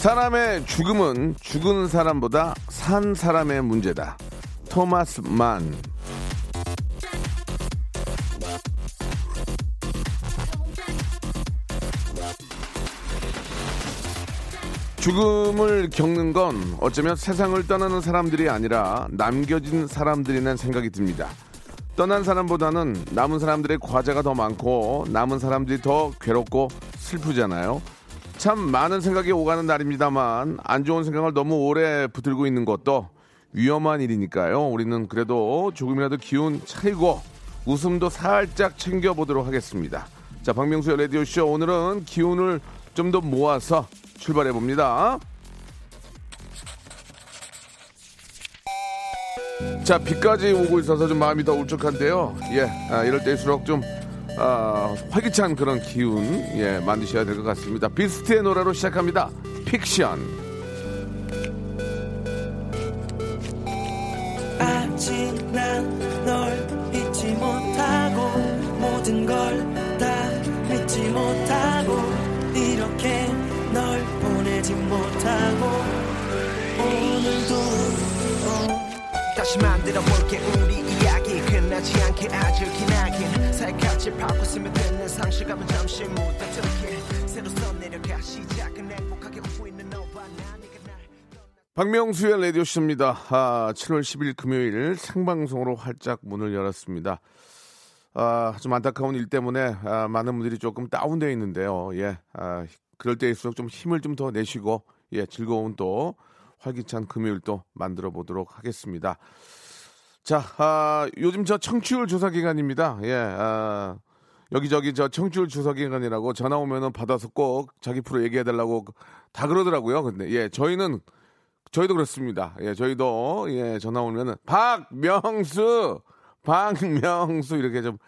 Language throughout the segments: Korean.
사람의 죽음은 죽은 사람보다 산 사람의 문제다. 토마스 만. 죽음을 겪는 건 어쩌면 세상을 떠나는 사람들이 아니라 남겨진 사람들이라는 생각이 듭니다. 떠난 사람보다는 남은 사람들의 과제가 더 많고 남은 사람들이 더 괴롭고 슬프잖아요. 참 많은 생각이 오가는 날입니다만 안 좋은 생각을 너무 오래 붙들고 있는 것도 위험한 일이니까요. 우리는 그래도 조금이라도 기운 차리고 웃음도 살짝 챙겨보도록 하겠습니다. 자, 박명수의 라디오쇼 오늘은 기운을 좀 더 모아서 출발해 봅니다. 자, 비까지 오고 있어서 좀 마음이 더 울적한데요. 예, 아, 이럴 때일수록 좀 아, 활기찬 그런 기운 예, 만드셔야 될 것 같습니다. 비스트의 노래로 시작합니다. 픽션. 다시 만들어 볼게 우리 이야기 끝나지 않게 아주 기나긴 살갗을 파고 스며 듣는 상실감은 잠시 묻어들게 새로 써내려가 시작은 행복하게 웃고 있는 너와 나 네가 날 박명수의 라디오쇼입니다. 아, 7월 10일 금요일 생방송으로 활짝 문을 열었습니다. 아, 좀 안타까운 일 때문에 아, 많은 분들이 조금 다운되어 있는데요. 예, 아, 그럴 때일수록 좀 힘을 좀 더 내시고 예, 즐거운 또 활기찬 금요일 또 만들어 보도록 하겠습니다. 자, 아, 요즘 저 청취율 조사 기간입니다. 예, 아, 여기저기 저 청취율 조사 기간이라고 전화 오면은 받아서 꼭 자기 프로 얘기해 달라고 다 그러더라고요. 근데 예, 저희는 저희도 그렇습니다. 예, 저희도 예, 전화 오면은 박명수, 박명수 이렇게 좀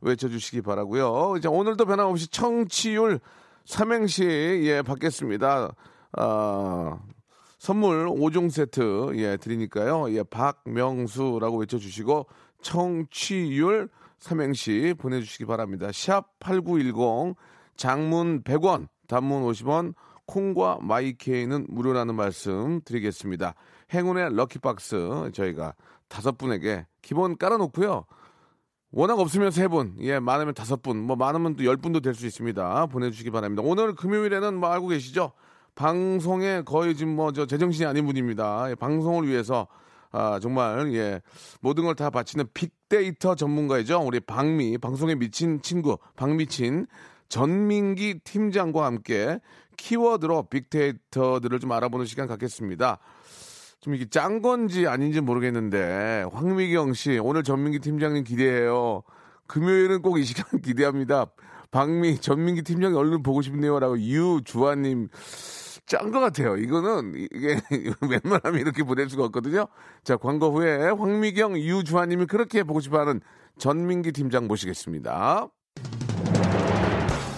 외쳐주시기 바라고요. 이제 오늘도 변함없이 청취율 삼행시 예 받겠습니다. 아, 선물 5종 세트 예 드리니까요. 예 박명수라고 외쳐주시고 청취율 삼행시 보내주시기 바랍니다. 샵 #8910 장문 100원, 단문 50원, 콩과 마이케이는 무료라는 말씀 드리겠습니다. 행운의 럭키박스 저희가 다섯 분에게 기본 깔아놓고요. 워낙 없으면 세 분, 예, 많으면 다섯 분, 뭐 많으면 또 열 분도 될 수 있습니다. 보내주시기 바랍니다. 오늘 금요일에는 뭐 알고 계시죠? 방송에 거의 지금 뭐 저 제정신이 아닌 분입니다. 예, 방송을 위해서 아, 정말 예 모든 걸 다 바치는 빅데이터 전문가이죠. 우리 박미 방송에 미친 친구 박미친 전민기 팀장과 함께 키워드로 빅데이터들을 좀 알아보는 시간 갖겠습니다. 좀 이게 짠 건지 아닌지 모르겠는데 황미경 씨 오늘 전민기 팀장님 기대해요. 금요일은 꼭 이 시간 기대합니다. 박미 전민기 팀장님 얼른 보고 싶네요라고 유주아님 짠 것 같아요. 이거는 이게 웬만하면 이렇게 보낼 수가 없거든요. 자 광고 후에 황미경 유주아님이 그렇게 보고 싶어하는 전민기 팀장 모시겠습니다.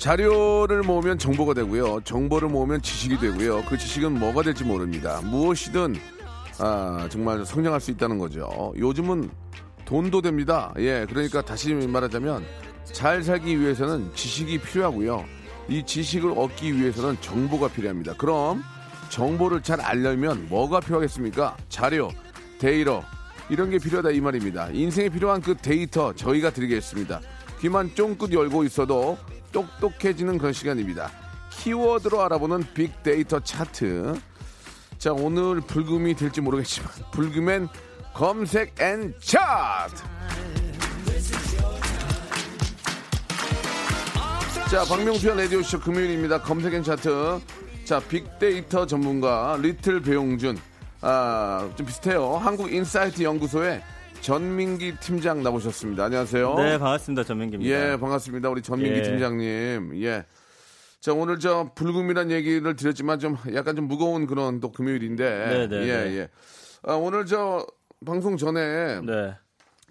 자료를 모으면 정보가 되고요. 정보를 모으면 지식이 되고요. 그 지식은 뭐가 될지 모릅니다. 무엇이든 아, 정말 성장할 수 있다는 거죠. 요즘은 돈도 됩니다. 예, 그러니까 다시 말하자면 잘 살기 위해서는 지식이 필요하고요. 이 지식을 얻기 위해서는 정보가 필요합니다. 그럼 정보를 잘 알려면 뭐가 필요하겠습니까? 자료, 데이터 이런 게 필요하다 이 말입니다. 인생에 필요한 그 데이터 저희가 드리겠습니다. 귀만 쫑긋 열고 있어도 똑똑해지는 그런 시간입니다. 키워드로 알아보는 빅데이터 차트. 자 오늘 불금이 될지 모르겠지만 불금엔 검색 and 차트. 자 박명수의 라디오쇼 금요일입니다. 검색 and 차트. 자 빅데이터 전문가 리틀 배용준. 아 좀 비슷해요. 한국 인사이트 연구소의 전민기 팀장 나오셨습니다. 안녕하세요. 네, 반갑습니다. 전민기입니다. 예, 반갑습니다. 우리 전민기 예. 팀장님. 예. 자, 오늘 저 불금이란 얘기를 드렸지만 좀 약간 좀 무거운 그런 또 금요일인데. 네, 네, 예, 네. 예. 아, 오늘 저 방송 전에 네.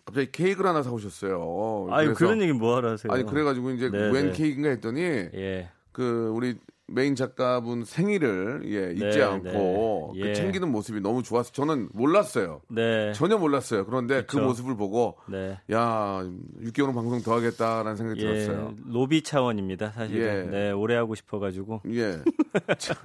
갑자기 케이크를 하나 사오셨어요. 아유, 그래서- 그런 얘기 뭐 하러 하세요? 아니, 그래가지고 이제 네, 웬 네. 케이크인가 했더니 예. 그 우리 메인 작가분 생일을 예, 잊지 네, 않고 네. 그 예. 챙기는 모습이 너무 좋아서 저는 몰랐어요. 네. 전혀 몰랐어요. 그런데 그 그쵸. 모습을 보고 네. 야 6개월은 방송 더 하겠다라는 생각이 예. 들었어요. 로비 차원입니다, 사실은. 예. 네, 오래 하고 싶어 가지고. 예. 자,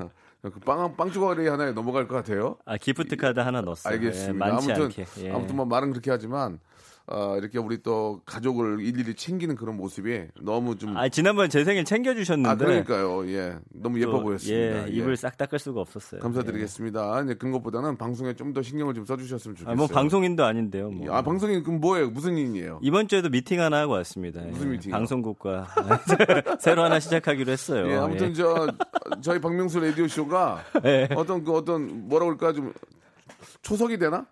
그 빵, 빵 조각이 하나에 넘어갈 것 같아요. 아, 기프트 카드 하나 넣었어요. 알겠습니다. 예, 아무튼. 예. 아무튼 뭐 말은 그렇게 하지만, 어, 이렇게 우리 또 가족을 일일이 챙기는 그런 모습이 너무 좀. 아, 지난번 제 생일 챙겨 주셨는데. 아, 그러니까요. 예. 너무 예뻐 보였습니다. 예, 입을 싹 닦을 수가 없었어요. 감사드리겠습니다. 이제 그런 것보다는 방송에 좀 더 신경을 좀 써주셨으면 예. 좋겠어요. 아, 뭐 방송인도 아닌데요. 뭐. 아, 방송인 그럼 뭐예요? 무슨 일이에요? 이번 주에도 미팅 하나 하고 왔습니다. 무슨 예, 미팅이요? 방송국과 새로 하나 시작하기로 했어요. 예, 아무튼 예. 저 저희 박명수 라디오 쇼가 예. 어떤 그 어떤 뭐라 그럴까 좀 초석이 되나?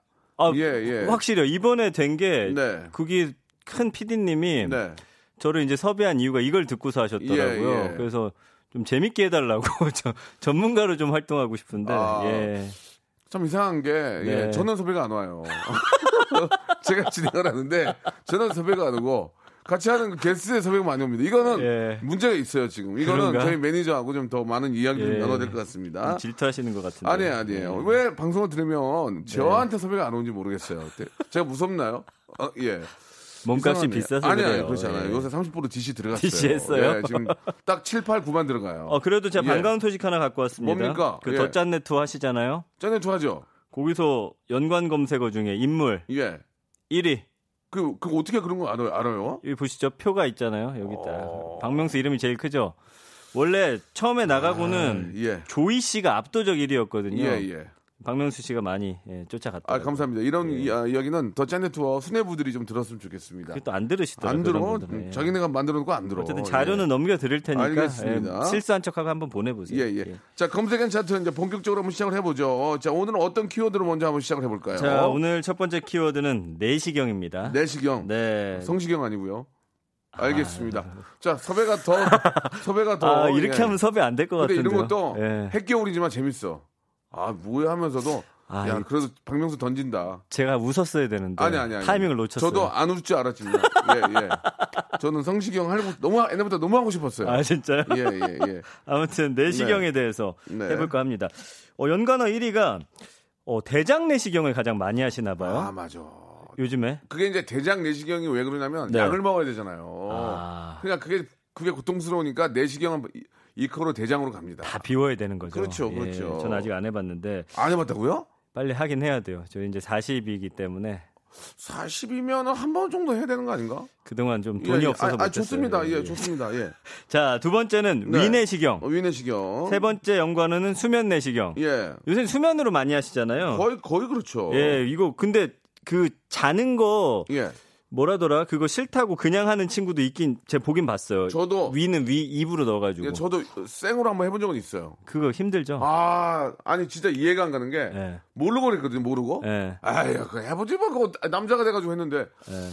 아, 예, 예. 확실히요. 이번에 된게 네. 그게 큰 PD님이 네. 저를 이제 섭외한 이유가 이걸 듣고서 하셨더라고요. 예, 예. 그래서 좀 재밌게 해달라고 저, 전문가로 좀 활동하고 싶은데 아. 예. 참 이상한 게 예, 네. 저는 섭외가 안 와요. 제가 진행을 하는데 저는 섭외가 안 오고 같이 하는 그 게스트의 섭외가 많이 옵니다. 이거는 예. 문제가 있어요 지금. 이거는 그런가? 저희 매니저하고 좀 더 많은 이야기 를 예. 나눠야 될 것 같습니다. 좀 질투하시는 것 같은데. 아니에요, 아니에요. 예. 왜 방송을 들으면 저한테 섭외가 안 오는지 모르겠어요. 제가 무섭나요? 어, 예. 몸값이. 비싸서 아니, 그래요. 아니, 그렇지 않아요. 예. 요새 30% DC 들어갔어요. DC 했어요? 예, 지금 딱 7, 8, 9만 들어가요. 어 그래도 제가 예. 반가운 소식 하나 갖고 왔습니다. 뭡니까? 그 예. 덧짠 네트 하시잖아요. 짠해 좋아하죠? 거기서 연관 검색어 중에 인물 예. 1위. 그, 그 어떻게 그런 거 알아요? 알아요? 여기 보시죠. 표가 있잖아요. 여기 있다. 어. 박명수 이름이 제일 크죠. 원래 처음에 나가고는 아, 예. 조이 씨가 압도적 1위였거든요. 예, 예. 박명수 씨가 많이 예, 쫓아갔다. 아, 감사합니다. 이런 예. 이, 아, 이야기는 더 짠해 투어 수뇌부들이 좀 들었으면 좋겠습니다. 그게 또 안 들으시더라고요. 안 들어? 예. 자기네가 만들어 놓고 안 들어. 어쨌든 자료는 넘겨 드릴 테니까 알겠습니다. 예, 실수한 척하고 한번 예, 보내보세요. 예. 예. 자, 검색엔 차트 이제 본격적으로 한번 시작을 해보죠. 자, 오늘은 어떤 키워드로 먼저 한번 시작을 해볼까요? 자, 오늘 첫 번째 키워드는 내시경입니다. 내시경. 네. 성시경 아니고요. 알겠습니다. 자, 섭외가 더, 섭외가 더. 아, 이렇게 예. 하면 섭외 안 될 것 같은데. 이런 것도 예. 핵겨울이지만 재밌어. 아, 뭐야 하면서도. 아, 야, 이- 그래도 박명수 던진다. 제가 웃었어야 되는데. 아니, 아니, 아니. 타이밍을 놓쳤어요. 저도 안 웃을 줄 알았지만. 예, 예. 저는 성시경 하고, 너무, 옛날부터 너무 하고 싶었어요. 아, 진짜요? 예, 예, 예. 아무튼 내시경에 대해서 네. 해볼까 합니다. 어, 연관어 1위가 어, 대장 내시경을 가장 많이 하시나 봐요. 아, 맞아. 요즘에. 그게 이제 대장 내시경이 왜 그러냐면 네. 약을 먹어야 되잖아요. 아. 그러니까 그게 그게 고통스러우니까 내시경은 이- 이코로 대장으로 갑니다. 다 비워야 되는 거죠. 그렇죠, 예, 그렇죠. 전 아직 안 해봤는데 안 해봤다고요? 빨리 하긴 해야 돼요. 저 이제 40이기 때문에 40이면 한 번 정도 해야 되는 거 아닌가? 그동안 좀 돈이 예, 예. 없어서 아, 아. 좋습니다. 예, 예. 좋습니다. 예. 자, 두 번째는 네. 위내시경. 어, 위내시경. 세 번째 연관어는 수면 내시경. 예. 요새 수면으로 많이 하시잖아요. 거의 거의 그렇죠. 예, 이거 근데 그 자는 거 예. 뭐라더라? 그거 싫다고 그냥 하는 친구도 있긴 제가 보긴 봤어요. 저도 위는 위 입으로 넣어가지고. 예, 저도 생으로 한번 해본 적은 있어요. 그거 힘들죠. 아, 아니 진짜 이해가 안 가는 게 예. 모르고 그랬거든요. 모르고. 예. 아유, 그 해보지 뭐 그거 남자가 돼가지고 했는데 예.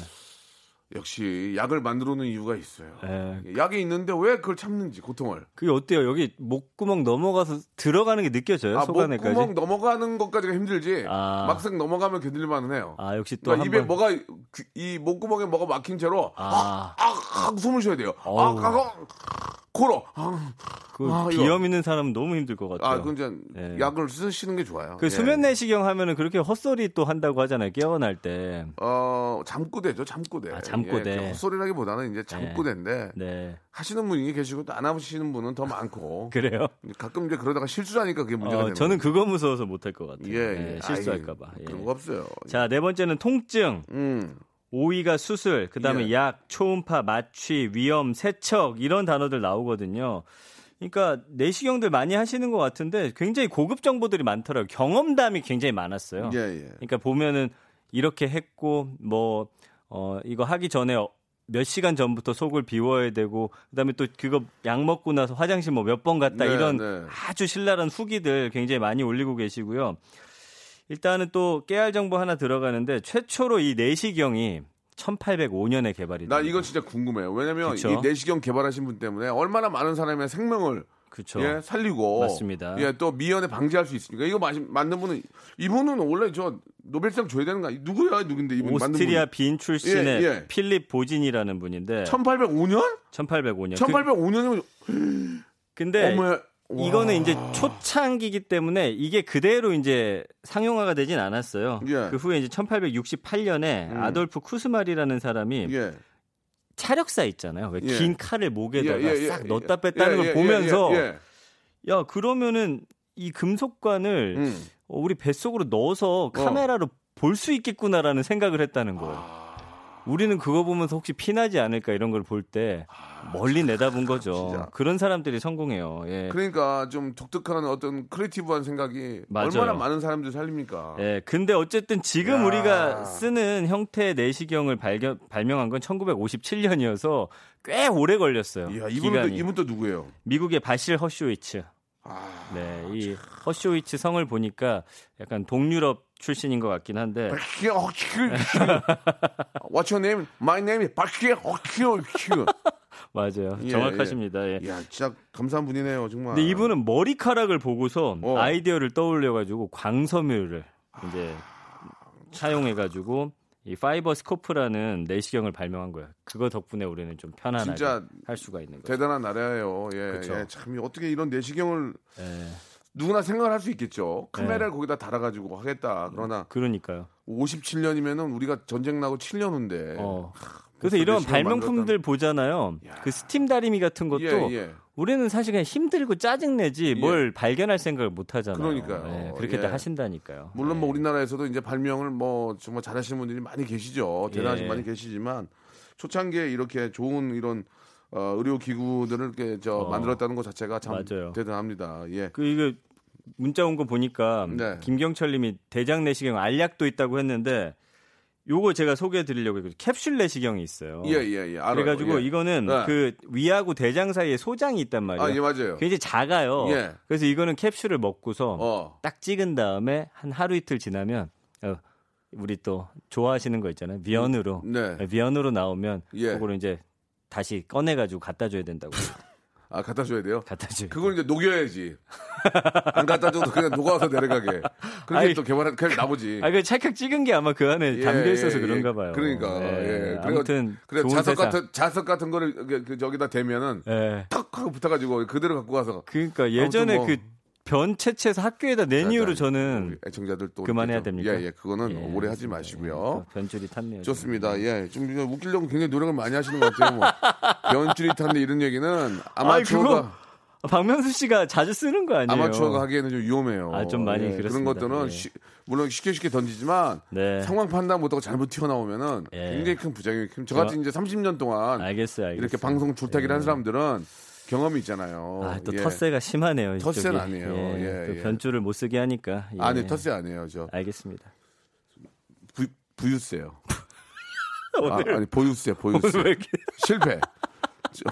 역시 약을 만들어 놓은 이유가 있어요. 예. 약이 있는데 왜 그걸 참는지 고통을. 그게 어때요? 여기 목구멍 넘어가서 들어가는 게 느껴져요? 아, 속안에까지? 목구멍 넘어가는 것까지가 힘들지. 아. 막상 넘어가면 견딜만은 해요. 아 역시 또 그러니까 입에 한번 뭐가 그- 이 목구멍에 뭐가 막힌 채로 아. 아, 아, 숨을 쉬어야 돼요. 아, 어우. 아, 아, 코로. 아, 그 아. 비염 있는 사람은 너무 힘들 것 같아요. 아, 이제 예. 약을 쓰시는 게 좋아요. 그 예. 수면 내시경 하면은 그렇게 헛소리 또 한다고 하잖아요. 깨어날 때. 어, 잠꼬대죠, 잠꼬대. 아, 잠꼬대. 예, 그 헛소리라기보다는 이제 잠꼬대인데 네. 하시는 분이 계시고 또 안 하시는 분은 더 많고 그래요? 가끔 이제 그러다가 실수하니까 그게 문제가 어, 되는 저는. 그거 무서워서 못할 것 같아요. 예, 예, 예. 실수할까봐. 예. 그런 거 없어요. 자, 네 번째는 통증. 음. 5위가 수술, 그 다음에 예. 약, 초음파, 마취, 위염, 세척 이런 단어들 나오거든요. 그러니까 내시경들 많이 하시는 것 같은데 굉장히 고급 정보들이 많더라고요. 경험담이 굉장히 많았어요. 예, 예. 그러니까 보면은 이렇게 했고 뭐 어, 이거 하기 전에 어, 몇 시간 전부터 속을 비워야 되고 그다음에 또 그거 약 먹고 나서 화장실 뭐 몇 번 갔다 네, 이런 네. 아주 신랄한 후기들 굉장히 많이 올리고 계시고요. 일단은 또 깨알 정보 하나 들어가는데 최초로 이 내시경이 1805년에 개발이 나. 이거 진짜 궁금해요. 왜냐면 그쵸. 이 내시경 개발하신 분 때문에 얼마나 많은 사람의 생명을 그렇죠. 예, 살리고 맞습니다. 예, 또 미연에 방지할 수 있으니까 이거 마시, 만든 분은 이분은 원래 저 노벨상 줘야 되는 거 아니- 누구야? 누군데 이분 오스트리아 빈 출신의 예, 예. 필립 보진이라는 분인데 분? 1805년? 1805년. 1805년이면 그, 근데 어머 이거는 이제 초창기기 때문에 이게 그대로 이제 상용화가 되진 않았어요. 예. 그 후에 이제 1868년에 음. 아돌프 쿠스말이라는 사람이 예. 차력사 있잖아요. 왜 예. 긴 칼을 목에다가 예, 예, 예, 싹 예. 넣었다 뺐다는 예, 걸 예, 보면서 야 그러면은 이 금속관을 예. 음. 어, 우리 뱃속으로 넣어서 카메라로 볼수 있겠구나라는 생각을 했다는 거예요. 아. 우리는 그거 보면서 혹시 피나지 않을까 이런 걸 볼 때 멀리 내다본 거죠. 아, 진짜. 그런 사람들이 성공해요. 예. 그러니까 좀 독특한 어떤 creative한 생각이 맞아요. 얼마나 많은 사람들 살립니까? 예, 근데 어쨌든 지금 야. 우리가 쓰는 형태의 내시경을 발견, 발명한 건 1957년이어서 꽤 오래 걸렸어요. 이야, 이분은 또, 기간이. 이분 또 누구예요? 미국의 바실 허쇼이츠. 아, 네, 이 허쇼이츠 성을 보니까 약간 동유럽 출신인 것 같긴 한데 박희영 허키유. What's your name? My name is 박희영 허키유. 맞아요. 예, 정확하십니다. 예. 야, 진짜 감사한 분이네요, 정말. 근데 이분은 머리카락을 보고서 어. 아이디어를 떠올려가지고 광섬유를 이제 사용해가지고 이 파이버 스코프라는 내시경을 발명한 거예요. 그거 덕분에 우리는 좀 편안하게 할 수가 있는 거죠. 대단한 나라예요. 예, 그쵸. 예, 참 어떻게 이런 내시경을 예, 누구나 생각을 할 수 있겠죠. 카메라를 네. 거기다 달아가지고 하겠다. 그러나 그러니까요. 57년이면은 우리가 전쟁 나고 7년 후인데. 어. 그래서 이런 발명품들 보잖아요. 그 스팀 다리미 같은 것도 예, 예. 우리는 사실 그냥 힘들고 짜증 내지 뭘 발견할 생각을 못 하잖아요. 그러니까요. 예, 그렇게 다 예. 하신다니까요. 물론 예. 뭐 우리나라에서도 이제 발명을 뭐 정말 잘하시는 분들이 많이 계시죠. 대단하신 예. 많이 계시지만 초창기에 이렇게 좋은 이런 어, 의료 기구들을 이렇게 저 어. 만들었다는 것 자체가 참 맞아요. 대단합니다. 예. 그 이거 문자 온 거 보니까 네. 김경철님이 대장 내시경 알약도 있다고 했는데 요거 제가 소개해 드리려고 했거든요. 캡슐 내시경이 있어요. 예, 예, 예. 알아요. 그래가지고 예. 이거는 네. 그 위하고 대장 사이에 소장이 있단 말이에요. 아, 예, 맞아요. 굉장히 작아요. 예. 그래서 이거는 캡슐을 먹고서 어. 딱 찍은 다음에 한 하루 이틀 지나면 어, 우리 또 좋아하시는 거 있잖아요. 위원으로 네. 위원으로 나오면 예. 그거를 이제 다시 꺼내가지고 갖다 줘야 된다고 아, 갖다 줘야 돼요? 갖다 줘요. 그걸 이제 녹여야지. 안 갖다 줘도 그냥 녹아서 내려가게. 그렇게 아이, 또 개발한, 그냥 나보지. 아, 그 찰칵 찍은 게 아마 그 안에 예, 담겨 있어서 예, 그런가 예. 봐요. 그러니까, 예. 그래가- 아무튼 그래, 자석 세상. 같은, 자석 같은 거를 그, 그 저기다 대면은 예. 턱 하고 붙어가지고 그대로 갖고 가서. 그러니까 예전에 뭐- 그 변 채취해서 학교에다 낸 우리 저는 애청자들 또. 그만해야 좀- 됩니까? 예, 예. 그거는 예, 오래 하지. 마시고요. 예, 변줄이 탔네요. 좋습니다. 예. 좀 이거 웃기려고 굉장히 노력을 많이 하시는 것 같아요. 뭐. 변줄이 탔는데 이런 얘기는 아마추어가, 그거 아, 박명수 씨가 자주 쓰는 거 아니에요? 아마추어가 하기에는 좀 위험해요. 아, 좀 많이 예, 그런. 것들은 예. 쉬- 물론 쉽게 쉽게 던지지만 네. 상황 판단 못하고 잘못 튀어나오면은 예. 굉장히 큰 부작용이 큰. 저같이 이제 30년 동안 알겠어요, 알겠어요. 이렇게 방송 줄타기를 한 예. 사람들은 경험이 있잖아요. 아, 또 예. 터세가 심하네요. 이쪽이. 터세는 아니에요. 예, 예, 또 예. 변줄을 못 쓰게 하니까. 예. 아니, 터세 아니에요. 저 알겠습니다. 부, 부유세요. 아, 아니 보유세 보유세 오늘 왜 이렇게 실패. 저-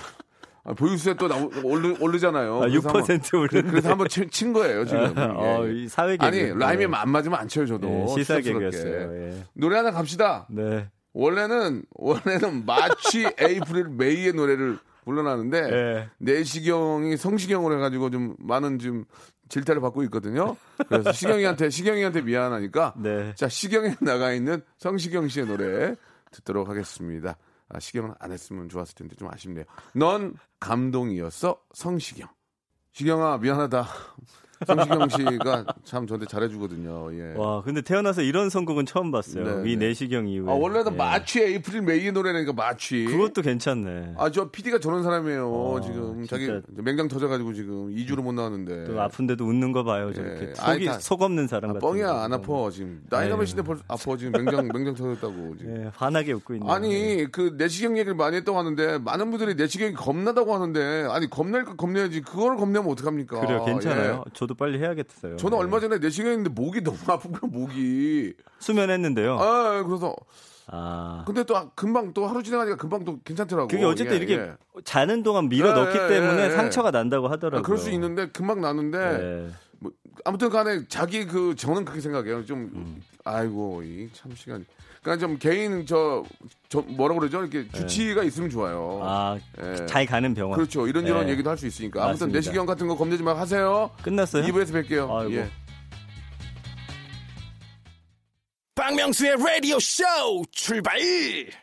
아, 보유세 또 나오, 오르, 오르잖아요. 아, 그래서 6% 한번- 오르는데. 그래서 한번 친, 친 거예요 지금. 어, 예, 예. 이 사회 개그. 아니 라임이 네. 안 맞으면 안 쳐요 저도. 예, 시사. 개그였어요. 예. 노래 하나 갑시다. 네. 원래는 원래는 마치 에이프릴 메이의 노래를 불러놨는데 예. 내시경이 성시경으로 해가지고 좀 많은 좀 질타를 받고 있거든요. 그래서 시경이한테 시경이한테 미안하니까 네. 자 시경에 나가 있는 성시경 씨의 노래 듣도록 하겠습니다. 아, 시경은 안 했으면 좋았을 텐데 좀 아쉽네요. 넌 감동이었어 성시경. 시경아 미안하다. 성시경 씨가 참 저한테 잘해주거든요. 예. 와, 근데 태어나서 이런 선곡은 처음 봤어요. 네, 위 네. 내시경 이후에. 아, 원래는 예. 마취 에이프릴 메이의 노래니까 마취. 그것도 괜찮네. 아, 저 PD가 저런 사람이에요. 어, 지금. 자기 맹장 터져가지고 지금 2주로 못 나왔는데. 또 아픈데도 웃는 거 봐요. 저렇게 예. 속이 다- 속 없는 사람 아, 같은. 뻥이야 거. 안 아파 지금 나이가. 몇인데 벌써 아파 지금 맹장 맹장 터졌다고 지금. 예, 환하게 웃고 있는. 아니 그 내시경 얘기를 많이 했다고 하는데 많은 분들이 내시경이 겁나다고 하는데 아니 겁낼 거 겁내야지 그걸 겁내면 어떡합니까? 그래요, 괜찮아요. 예. 저도 빨리 해야겠어요. 저는 예. 얼마 전에 내시경했는데 목이 너무 아픈 거야 목이. 수면했는데요. 아 그래서 아. 근데 또 금방 또 하루 지나가니까 금방 또 괜찮더라고. 그게 어쨌든 예, 이렇게 예. 자는 동안 밀어 넣기 예, 예, 때문에 예. 상처가 난다고 하더라고요. 아, 그럴 수 있는데 금방 나는데 예. 뭐, 아무튼 간에 자기 그 저는 그렇게 생각해요. 좀 음. 아이고 이 참 시간. 그러니까 좀 개인 저, 저 뭐라 그러죠? 이렇게 주치의가 있으면 좋아요. 예. 아, 예. 잘 가는 병원. 그렇죠. 이런저런 예. 얘기도 할 수 있으니까. 아무튼 맞습니다. 내시경 같은 거 겁내지 말고 하세요. 끝났어요? 2부에서 뵐게요. 아이고. 예. 박명수의 라디오 쇼 출발!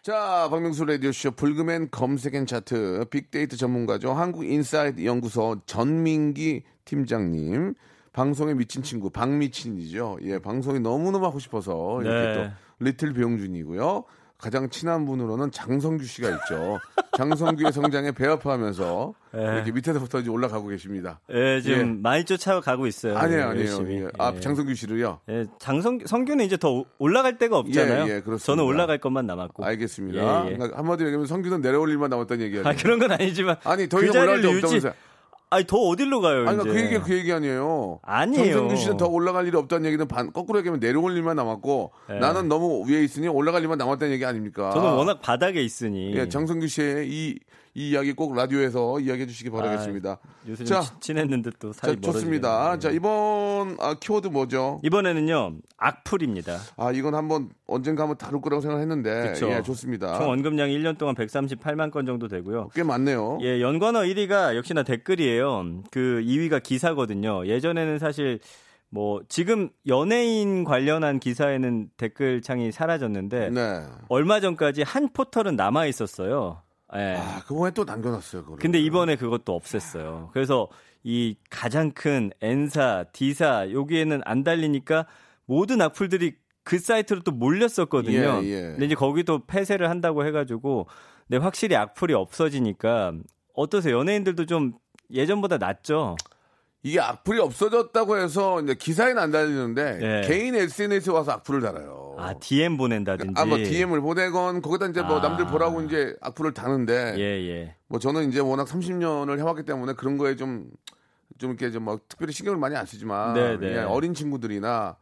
자, 박명수 라디오 쇼 불금엔 검색엔 차트 빅데이터 전문가죠. 한국인사이트 연구소 전민기 팀장님. 방송에 미친 친구 박미친이죠. 예, 방송이 너무너무 하고 싶어서 이렇게 네. 또 리틀 배용준이고요. 가장 친한 분으로는 장성규 씨가 있죠. 장성규의 성장에 배합하면서 예. 이렇게 밑에서부터 이제 올라가고 계십니다. 예, 지금 예. 많이 쫓아가고 있어요. 아니에요, 아니에요. 예. 아, 예. 장성규 씨를요. 예, 장성 성규는 이제 더 오- 올라갈 데가 없잖아요. 예, 예, 그렇습니다. 저는 올라갈 것만 남았고. 알겠습니다. 예, 예. 그러니까 한마디로 얘기하면 성규는 내려올 일만 남았다는 얘기예요. 아, 그런 건 아니지만 아니 더 그 이상 올라갈 데 없다면서요. 아니 더 어디로 가요? 아니, 이제. 그그 얘기 그 얘기 아니에요. 아니에요. 정성균 씨는 더 올라갈 일이 없다는 얘기는 반, 거꾸로 얘기하면 내려올 일만 남았고 예. 나는 너무 위에 있으니 올라갈 일만 남았다는 얘기 아닙니까? 저는 워낙 바닥에 있으니. 예, 장성규 씨의 이, 이 이야기 꼭 라디오에서 이야기해 주시기 바라겠습니다. 요새 자, 친- 친했는데 또 자, 사이 좋습니다. 멀어지네요. 자, 이번 아, 키워드 뭐죠? 이번에는요 악플입니다. 아, 이건 한번 언젠가 한번 다룰 거라고 생각했는데 그쵸. 예, 좋습니다. 총 언급량이 1년 동안 138만 건 정도 되고요. 꽤 많네요. 예, 연관어 1위가 역시나 댓글이에요. 그 2위가 기사거든요. 예전에는 사실 뭐 지금 연예인 관련한 기사에는 댓글 창이 사라졌는데 네. 얼마 전까지 한 포털은 남아 있었어요. 예. 아, 그거에 또 남겨놨어요. 그거를. 근데 이번에 그것도 없앴어요. 그래서 이 가장 큰 N사, D사 여기에는 안 달리니까 모든 악플들이 그 사이트로 또 몰렸었거든요. 예, 예. 근데 이제 거기도 폐쇄를 한다고 해가지고 네, 확실히 악플이 없어지니까 어떠세요? 연예인들도 좀 예전보다 낫죠? 이게 악플이 없어졌다고 해서 이제 기사에는 안 달리는데 예. 개인 SNS에 와서 악플을 달아요. 아 DM 보낸다든지. 아, 뭐 DM을 보내건 거기다 이제 뭐 아. 남들 보라고 이제 악플을 다는데 예, 예. 뭐 저는 이제 워낙 30년을 해왔기 때문에 그런 거에 좀, 좀 이렇게 좀뭐 특별히 신경을 많이 안 쓰지만 네, 네. 예, 어린 친구들이나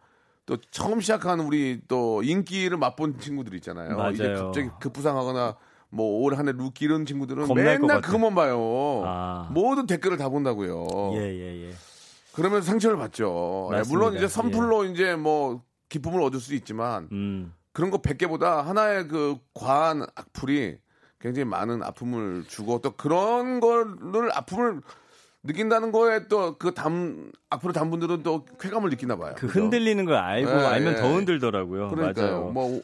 또 처음 시작하는 우리 또 인기를 맛본 친구들 있잖아요. 이제 맞아요. 갑자기 급부상하거나 뭐올 한해 루키 이런 친구들은 맨날. 그것만 봐요. 아. 모든 댓글을 다 본다고요. 예, 예, 예. 그러면서 상처를 받죠. 예. 물론 이제 선풀로 이제 뭐 기쁨을 얻을 수 있지만 음. 그런 거 100개보다 하나의 그 과한 악플이 굉장히 많은 아픔을 주고 또 그런 거를 아픔을 느낀다는 거에 또 그담 악플을 담 분들은 또 쾌감을 느끼나 봐요. 그? 흔들리는 걸 알고 예, 알면 예. 더 흔들더라고요. 그러니까요. 맞아요. 뭐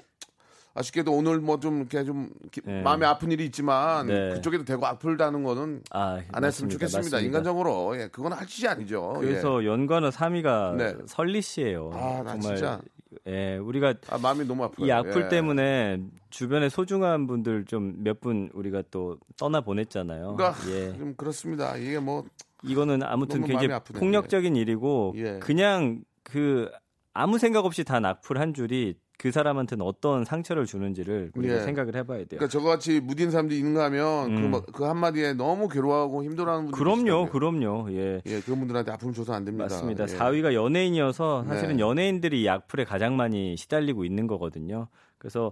아쉽게도 오늘 뭐 좀 이렇게 좀 기- 네. 마음에 아픈 일이 있지만 네. 그쪽에도 대고 악플 다는 거는 아, 안 했으면 맞습니다. 좋겠습니다. 맞습니다. 인간적으로 예, 그건 할 짓이 아니죠. 그래서 연관어 3위가 네. 설리 씨예요. 아, 나 정말 진짜. 예, 우리가 예. 아, 마음이 너무 아프요 이 악플 때문에 주변에 소중한 분들 좀 몇 분 우리가 또 떠나 보냈잖아요. 그러니까 예. 좀 그렇습니다. 이게 뭐 이거는 아무튼 굉장히 마음이 아프네요. 폭력적인 일이고 예. 그냥 그 아무 생각 없이 단 악플 한 줄이 그 사람한테는 어떤 상처를 주는지를 우리가 예. 생각을 해봐야 돼요. 그러니까 저같이 무딘 사람들이 있는가 하면 음. 그, 그 한마디에 너무 괴로워하고 힘들어하는 분들이 그럼요. 그럼요. 예. 예, 그런 분들한테 아픔 줘서 안 됩니다. 맞습니다. 예. 4위가 연예인이어서 사실은 네. 연예인들이 이 악플에 가장 많이 시달리고 있는 거거든요. 그래서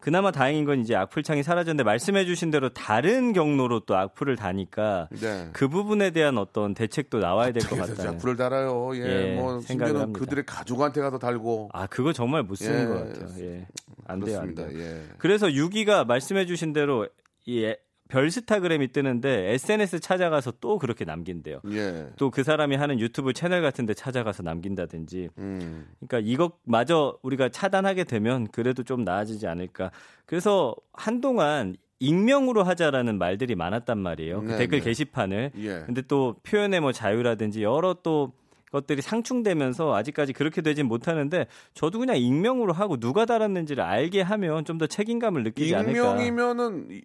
그나마 다행인 건 이제 악플창이 사라졌는데 말씀해주신 대로 다른 경로로 또 악플을 다니까 네. 그 부분에 대한 어떤 대책도 나와야 될 것 같다. 악플을 달아요. 예, 예, 뭐 심지어는 합니다. 그들의 가족한테 가서 달고. 아 그거 정말 못 쓰는 예, 것 같아요. 예, 안 돼요, 안 그렇습니다. 돼요. 예. 그래서 6위가 말씀해주신 대로 이 별스타그램이 뜨는데 SNS 찾아가서 또 그렇게 남긴대요. 예. 또그 사람이 하는 유튜브 채널 같은 데 찾아가서 남긴다든지. 음. 그러니까 이것마저 우리가 차단하게 되면 그래도 좀 나아지지 않을까. 그래서 한동안 익명으로 하자라는 말들이 많았단 말이에요. 그 네, 댓글 네. 게시판을. 예. 근데 또 표현의 뭐 자유라든지 여러 또 것들이 상충되면서 아직까지 그렇게 되진 못하는데 저도 그냥 익명으로 하고 누가 달았는지를 알게 하면 좀 더 책임감을 느끼지 않을까. 익명이면은 이-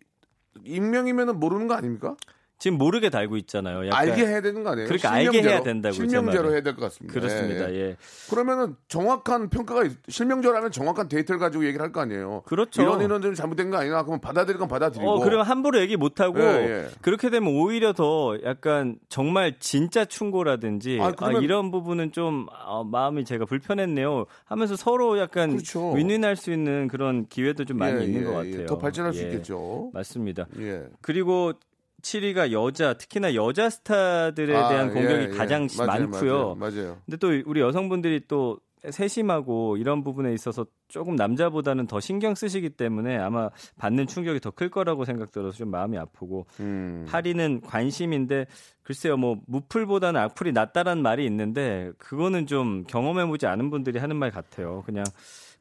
익명이면은 모르는 거 아닙니까? 지금 모르게 달고 있잖아요. 약간 알게 해야 되는 거 아니에요? 그러니까 알게 실명제로. 해야 된다고, 제 실명제로. 해야 될 것 같습니다. 그렇습니다. 예, 예. 예. 그러면은 정확한 평가가 있- 실명제라면 정확한 데이터를 가지고 얘기를 할 거 아니에요. 그렇죠. 이런 이런 점 잘못된 거 아니냐? 그러면 받아들일 건 받아들이고. 어, 그러면 함부로 얘기 못 하고 예, 예. 그렇게 되면 오히려 더 약간 정말 진짜 충고라든지 아, 아, 이런 부분은 좀 어, 마음이 제가 불편했네요. 하면서 서로 약간 그렇죠. 윈윈할 수 있는 그런 기회도 좀 많이 예, 있는 예, 것 예. 같아요. 더 발전할 수 예, 있겠죠. 맞습니다. 예. 그리고 7위가 여자, 특히나 여자 스타들에 아, 대한 공격이 예, 예. 가장 맞아요, 많고요. 맞아요. 맞아요. 근데 또 우리 여성분들이 또 세심하고 이런 부분에 있어서 조금 남자보다는 더 신경 쓰시기 때문에 아마 받는 충격이 더 클 거라고 생각들어서 좀 마음이 아프고 음. 8위는 관심인데 글쎄요 뭐 무풀보다는 악플이 낫다라는 말이 있는데 그거는 좀 경험해보지 않은 분들이 하는 말 같아요. 그냥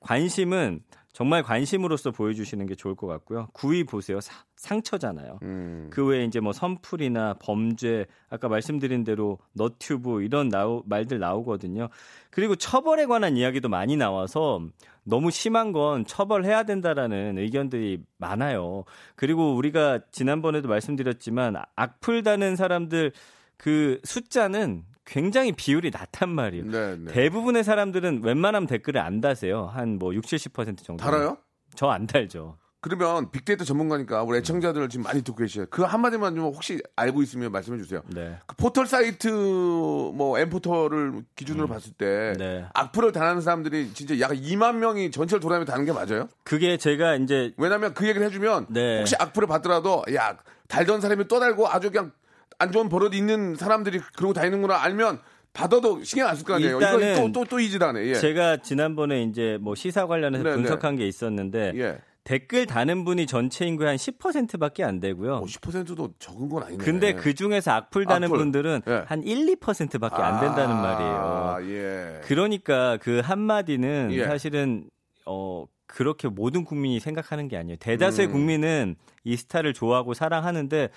관심은 정말 관심으로서 보여주시는 게 좋을 것 같고요. 9위 보세요. 사- 상처잖아요. 음. 그 외에 이제 뭐 선풀이나 범죄 아까 말씀드린 대로 너튜브 이런 나오, 말들 나오거든요. 그리고 처벌에 관한 이야기도 많이 나와서 너무 심한 건 처벌해야 된다라는 의견들이 많아요. 그리고 우리가 지난번에도 말씀드렸지만 악플 다는 사람들 그 숫자는 굉장히 비율이 낮단 말이에요. 네, 네. 대부분의 사람들은 웬만하면 댓글을 안 다세요. 한 뭐 60, 70% 정도. 달아요? 저 안 달죠. 그러면 빅데이터 전문가니까 우리 애청자들 지금 많이 듣고 계시죠. 그 한마디만 좀 혹시 알고 있으면 말씀해 주세요. 네. 그 포털 사이트 뭐 엠포털을 기준으로 봤을 때 네. 악플을 당하는 사람들이 진짜 약 2만 명이 전체를 돌아다니면서 다는 게 맞아요? 그게 제가 이제 왜냐면 그 얘기를 해주면 네. 혹시 악플을 받더라도 야 달던 사람이 또 달고 아주 그냥 안 좋은 버릇 있는 사람들이 그러고 다니는구나 알면 받아도 신경 안 쓸 거 아니에요. 이거 일단은 또또 또 이지다네. 예. 제가 지난번에 이제 뭐 시사 관련해서 네, 분석한 게 있었는데 예. 댓글 다는 분이 전체 인구의 한 10%밖에 안 되고요. 10%도 적은 건 아니네. 근데 그 중에서 악플 다는 악플. 분들은 예. 한 1, 2%밖에 안 된다는 말이에요. 아, 예. 그러니까 그 한 마디는 예. 사실은 어 그렇게 모든 국민이 생각하는 게 아니에요. 대다수의 음. 국민은 이 스타를 좋아하고 사랑하는데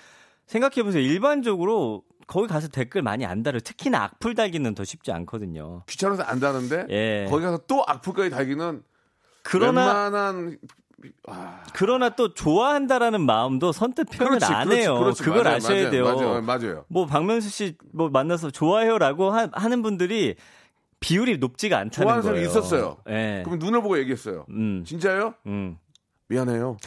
생각해 보세요. 일반적으로 거기 가서 댓글 많이 안 달아요. 특히나 악플 달기는 더 쉽지 않거든요. 귀찮아서 안 다는데 예. 거기 가서 또 악플까지 달기는 그러나 웬만한 아, 그러나 또 좋아한다라는 마음도 선뜻 표현을 그렇지, 안 그렇지, 해요. 그렇지. 그걸 맞아요, 아셔야 맞아요, 돼요. 맞아요, 맞아요. 뭐 박명수 씨 뭐 만나서 좋아해요라고 하, 는 분들이 비율이 높지가 않다는 좋아하는 거예요. 사람이 있었어요. 예. 그럼 눈을 보고 얘기했어요. 음. 진짜요? 음. 미안해요.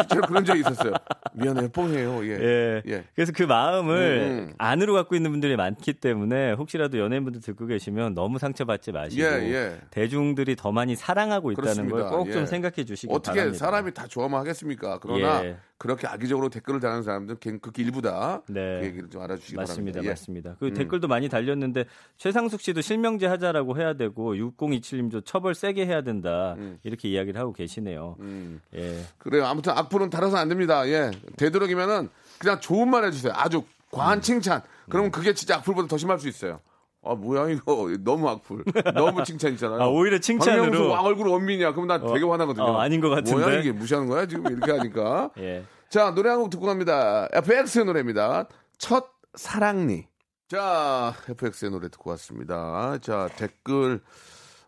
실제로 그런 적이 있었어요. 미안해요. 뽕해요. 예. 예. 예. 그래서 그 마음을 음, 음. 안으로 갖고 있는 분들이 많기 때문에 혹시라도 연예인분들 듣고 계시면 너무 상처받지 마시고 예, 예. 대중들이 더 많이 사랑하고 있다는 걸. 꼭좀 예. 생각해 주시기 어떻게 바랍니다. 사람이 다 좋아만 하겠습니까? 그러나 예. 그렇게 악의적으로 댓글을 다는 사람들은 걔- 극히 일부다. 네. 그 얘기를 좀 알아주시기 맞습니다, 바랍니다. 예. 맞습니다. 그 음. 댓글도 많이 달렸는데 최상숙 씨도 실명제 하자라고 해야 되고 6027님도 처벌 세게 해야 된다 음. 이렇게 이야기를 하고 계시네요. 음. 예, 그래요. 아무튼 악플은 달아서 안 됩니다. 예. 되도록이면은 그냥 좋은 말 해주세요. 아주 과한 음. 칭찬. 그러면 그게 진짜 악플보다 더 심할 수 있어요. 아 뭐야 이거 너무 악플 너무 칭찬이잖아요. 아, 오히려 칭찬으로. 와, 얼굴 원민이야. 그럼 나 되게 화나거든요. 어, 아닌 것 같은데. 뭐야 이게 무시하는 거야 지금 이렇게 하니까. 예. 자 노래 한 곡 듣고 갑니다. FX의 노래입니다. 첫 사랑니. 자 FX의 노래 듣고 왔습니다. 자 댓글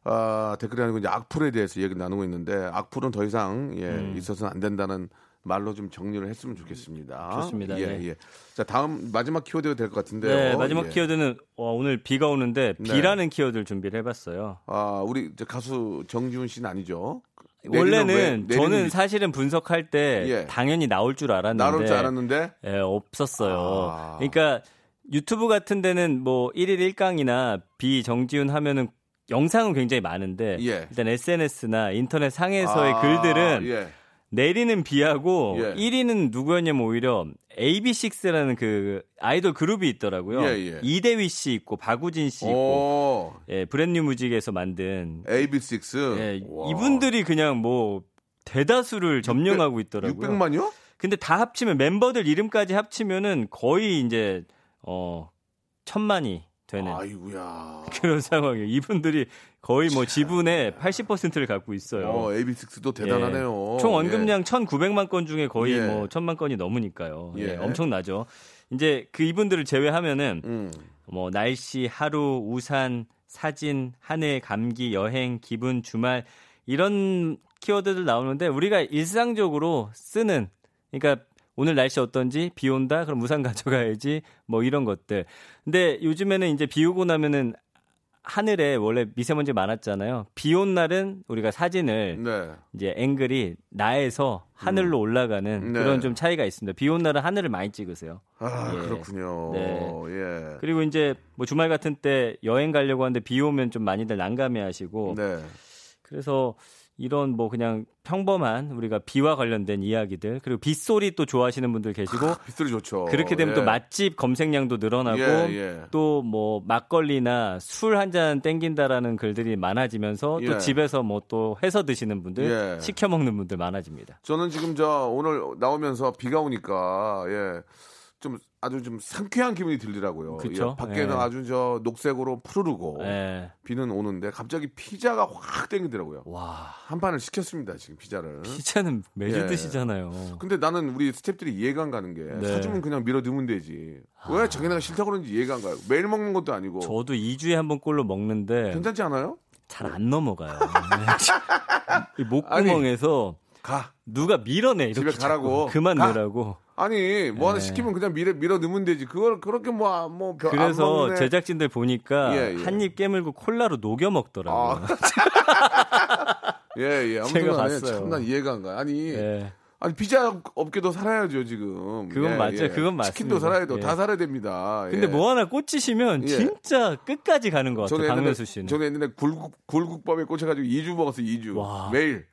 아, 댓글이 아니고 이제 악플에 대해서 얘기 나누고 있는데 악플은 더 이상 예, 음. 있어서는 안 된다는 말로 좀 정리를 했으면 좋겠습니다. 좋습니다. 예, 네. 예. 자 다음 마지막 키워드가 될 것 같은데요. 네, 마지막 예. 키워드는 어, 오늘 비가 오는데 네. 비라는 키워드를 준비를 해봤어요. 아 우리 가수 정지훈 씨는 아니죠? 원래는 왜- 저는 비- 사실은 분석할 때 예. 당연히 나올 줄 알았는데 나올 줄 알았는데 예, 없었어요. 아. 그러니까 유튜브 같은 데는 뭐 1일 1깡이나 비 정지훈 하면은 영상은 굉장히 많은데 예. 일단 SNS나 인터넷 상에서의 아, 글들은 예. 내리는 비하고 예. 1위는 누구였냐면 오히려 AB6IX라는 그 아이돌 그룹이 있더라고요. 예, 예. 이대휘 씨 있고 박우진 씨 있고 오, 예, 브랜뉴 뮤직에서 만든 AB6. 예, 와. 이분들이 그냥 뭐 대다수를 점령하고 있더라고요. 600만이요? 근데 다 합치면 멤버들 이름까지 합치면은 거의 이제 어 천만이 되는 아이고야. 그런 상황이에요. 이분들이 거의 뭐 지분의 80%를 갖고 있어요. 어, AB6도 대단하네요. 예. 총 예. 언급량 1,900만 건 중에 거의 예. 뭐 1,000만 건이 넘으니까요. 예. 예. 엄청나죠. 이제 그 이분들을 제외하면은 음. 뭐 날씨, 하루, 우산, 사진, 하늘, 감기, 여행, 기분, 주말 이런 키워드들 나오는데 우리가 일상적으로 쓰는 그러니까 오늘 날씨 어떤지 비 온다 그럼 우산 가져가야지 뭐 이런 것들. 근데 요즘에는 이제 비 오고 나면은 하늘에 원래 미세먼지 많았잖아요. 비 온 날은 우리가 사진을 네. 이제 앵글이 나에서 하늘로 올라가는 네. 그런 좀 차이가 있습니다. 비 온 날은 하늘을 많이 찍으세요. 아, 예. 그렇군요. 네. 예. 그리고 이제 뭐 주말 같은 때 여행 가려고 하는데 비 오면 좀 많이들 난감해 하시고 네. 그래서 이런 뭐 그냥 평범한 우리가 비와 관련된 이야기들 그리고 빗소리 또 좋아하시는 분들 계시고 빗소리 좋죠. 그렇게 되면 예. 또 맛집 검색량도 늘어나고 예, 예. 또뭐 막걸리나 술 한 잔 땡긴다라는 글들이 많아지면서 예. 또 집에서 뭐 또 해서 드시는 분들 예. 시켜 먹는 분들 많아집니다. 저는 지금 저 오늘 나오면서 비가 오니까 예. 좀 아주 좀 상쾌한 기분이 들더라고요. 예, 밖에는 예. 아주 저 녹색으로 푸르르고 예. 비는 오는데 갑자기 피자가 확 땡기더라고요. 와 한 판을 시켰습니다 지금 피자를. 피자는 매주 예. 드시잖아요. 근데 나는 우리 스탭들이 이해가 안 가는 게 네. 사주면 그냥 밀어 넣으면 되지. 왜 자기네가 싫다고 그러는지 이해가 안 가요. 매일 먹는 것도 아니고. 저도 2주에 한 번 꼴로 먹는데 괜찮지 않아요? 잘 안 넘어가요. 이 목구멍에서 가. 누가 밀어내 이렇게 집에 가라고. 그만 가. 넣으라고. 아니 뭐 하나 예. 시키면 그냥 밀어 밀어 넣으면 되지. 그걸 그렇게 뭐뭐 그래서 제작진들 보니까 예, 예. 한입 깨물고 콜라로 녹여 먹더라고요. 예예. 제가 아무튼 간에 봤어요. 참나 이해가 안 가. 아니 예. 아니 피자 업계도 살아야죠 지금. 그건 예, 맞죠. 예. 그건 치킨도 맞습니다. 살아야 돼. 예. 다 살아야 됩니다. 근데 예. 뭐 하나 꽂히시면 예. 진짜 끝까지 가는 것 같아요. 박명수 씨는. 저는 옛날에 굴국 굴국밥에 꽂혀가지고 2주 먹었어요. 2주 와. 매일.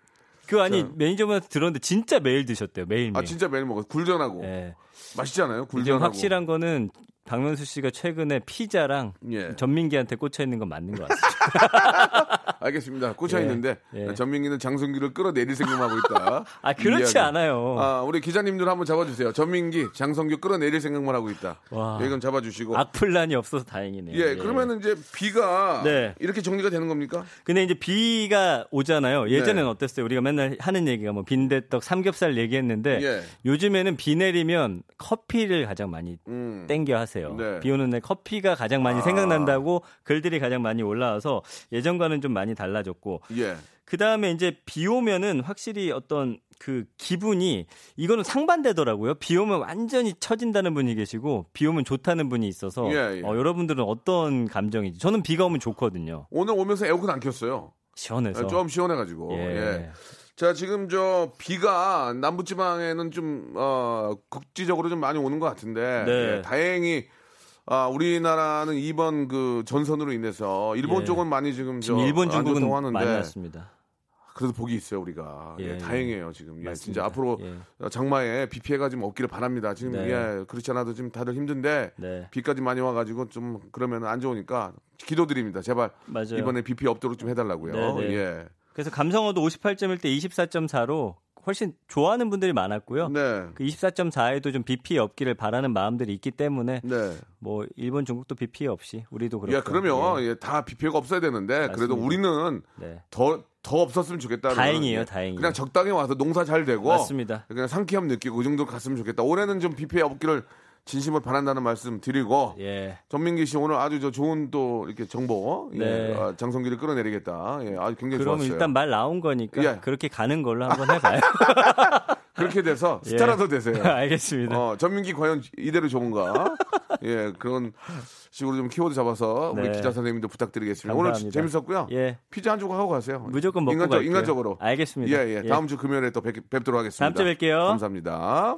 그 아니 자. 매니저분한테 들었는데 진짜 매일 드셨대요. 매일 매일. 아 진짜 매일 먹었어. 굴전하고 예. 맛있잖아요. 굴전하고. 확실한 거는 박명수 씨가 최근에 피자랑 예. 전민기한테 꽂혀 있는 건 맞는 것 같습니다. 알겠습니다. 꽂혀 예, 있는데 예. 전민기는 장성규를 끌어내릴 생각하고 있다. 아 그렇지 이야기. 않아요. 아, 우리 기자님들 한번 잡아주세요. 전민기, 장성규 끌어내릴 생각만 하고 있다. 와. 예, 이건 잡아주시고. 악플란이 없어서 다행이네요. 예, 그러면은 이제 비가 네. 이렇게 정리가 되는 겁니까? 근데 이제 비가 오잖아요. 예전에는 네. 어땠어요? 우리가 맨날 하는 얘기가 뭐 빈대떡, 삼겹살 얘기했는데 예. 요즘에는 비 내리면 커피를 가장 많이 음. 땡겨 하세요. 네. 비 오는 날 커피가 가장 많이 아. 생각난다고 글들이 가장 많이 올라와서 예전과는 좀 많이 달라졌고 예. 그 다음에 이제 비 오면은 확실히 어떤 그 기분이 이거는 상반되더라고요. 비 오면 완전히 처진다는 분이 계시고 비 오면 좋다는 분이 있어서 예, 예. 어, 여러분들은 어떤 감정인지 저는 비가 오면 좋거든요. 오늘 오면서 에어컨 안 켰어요. 시원해서. 좀 시원해가지고. 예. 예. 자, 지금 저 비가 남부지방에는 좀, 어, 국지적으로 좀 많이 오는 것 같은데. 네. 예, 다행히, 아, 우리나라는 이번 그 전선으로 인해서 일본 예. 쪽은 많이 지금 저 지금 일본 중국은 하는데 많이 났습니다. 그래도 복이 있어요 우리가 예, 예, 다행이에요 지금 예. 진짜 앞으로 예. 장마에 비 피해가 좀 없기를 바랍니다 지금 네. 예 그렇지 않아도 지금 다들 힘든데 네. 비까지 많이 와가지고 좀 그러면 안 좋으니까 기도드립니다 제발 맞아요. 이번에 비 피해 없도록 좀 해달라고요 네, 네. 예 그래서 감성어도 58.1 대 24.4로 훨씬 좋아하는 분들이 많았고요. 네. 그 24.4에도 좀 비 피해 없기를 바라는 마음들이 있기 때문에 네. 뭐 일본 중국도 비 피해 없이 우리도 그렇고. 야 그러면 예. 예, 다 비 피해가 없어야 되는데 그래도 맞습니다. 우리는 네. 더더 없었으면 좋겠다. 다행이에요, 다행이에요. 그냥 적당히 와서 농사 잘 되고 맞습니다. 그냥 상쾌함 느끼고 그 정도 갔으면 좋겠다. 올해는 좀 비 피해 없기를 진심으로 바란다는 말씀 드리고 예. 전민기 씨 오늘 아주 저 좋은 또 이렇게 정보 예, 네. 아, 장성기를 끌어내리겠다. 예, 아주 굉장히 그럼 좋았어요. 일단 말 나온 거니까 예. 그렇게 가는 걸로 한번 해봐요. 그렇게 돼서 예. 스타라도 되세요. 알겠습니다. 어, 전민기 과연 이대로 좋은가? 예, 그런 식으로 좀 키워드 잡아서 우리 네. 기자 선생님도 부탁드리겠습니다. 오늘 감사합니다. 재밌었고요. 예. 피자 한 조각 하고 가세요. 무조건 먹고 인간적, 갈게요. 인간적으로. 알겠습니다. 예, 예. 예. 다음 주 금요일에 또 뵙, 뵙도록 하겠습니다. 다음 주에 뵐게요. 감사합니다.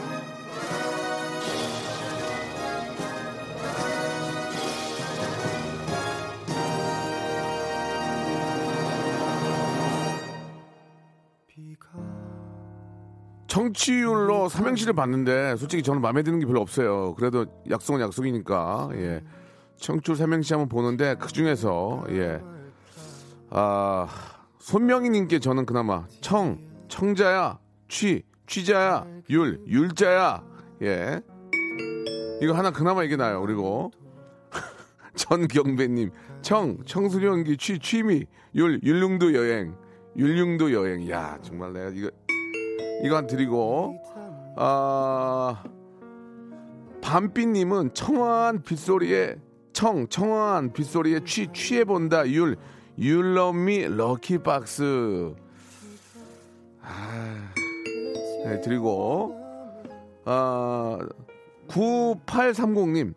청취율로 삼행시를 봤는데 솔직히 저는 마음에 드는 게 별로 없어요. 그래도 약속은 약속이니까 예. 청취율 삼행시 한번 보는데 그 중에서 예. 아 손명희님께 저는 그나마 청 청자야 취 취자야 율 율자야 예. 이거 하나 그나마 이게 나요. 그리고 전경배님 청 청소년기 취 취미 율 율릉도 여행 율릉도 여행 야 정말 내가 이거 이거 한 드리고 아 밤비님은 청아한 빗소리에 청 청아한 빗소리에 취 취해 본다 율. 율러미 럭키박스. 아 네, 드리고. 아 9830님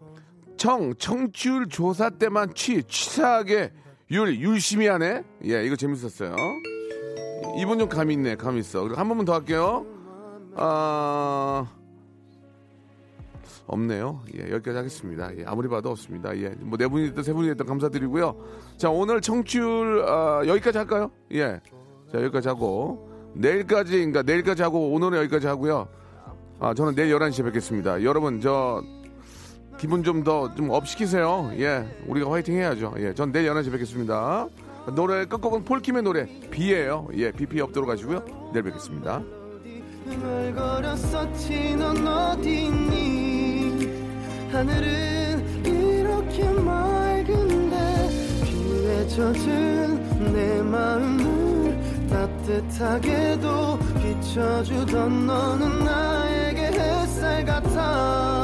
청 청취율 조사 때만 취 취사하게. 율 율심히 하네. 예 이거 재밌었어요. 이분 좀 감이 있네, 감이 있어. 그리고 한 번만 더 할게요. 아, 없네요. 예, 여기까지 하겠습니다. 예, 아무리 봐도 없습니다. 예, 뭐 네 분이 됐든 세 분이 됐든 감사드리고요. 자, 오늘 청취율, 아, 여기까지 할까요? 예. 자, 여기까지 하고, 내일까지, 그러니까 내일까지 하고, 오늘은 여기까지 하고요. 아, 저는 내일 11시에 뵙겠습니다. 여러분, 저, 기분 좀 더 좀 up 시키세요. 예, 우리가 화이팅 해야죠. 예, 전 내일 11시에 뵙겠습니다. 노래 끝곡은 폴킴의 노래 비예요. 예, 비 피해 없도록 하시고요. 내일 뵙겠습니다. 하늘은 이렇게 맑은데 땀에 젖은 내 마음을 따뜻하게도 비춰주던 너는 나에게 햇살 같아